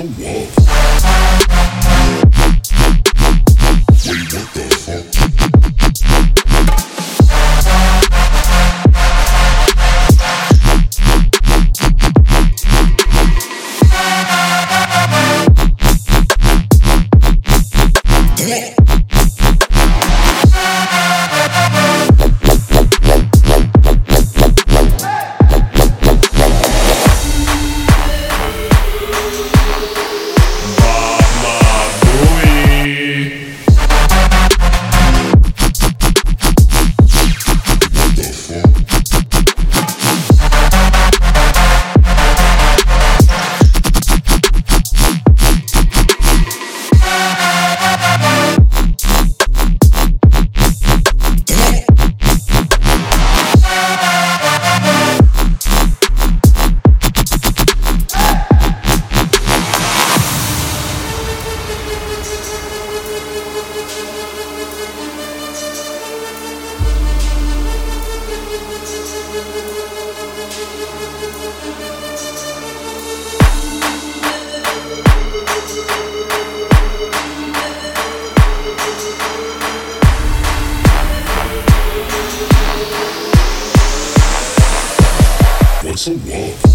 so walls. A walk?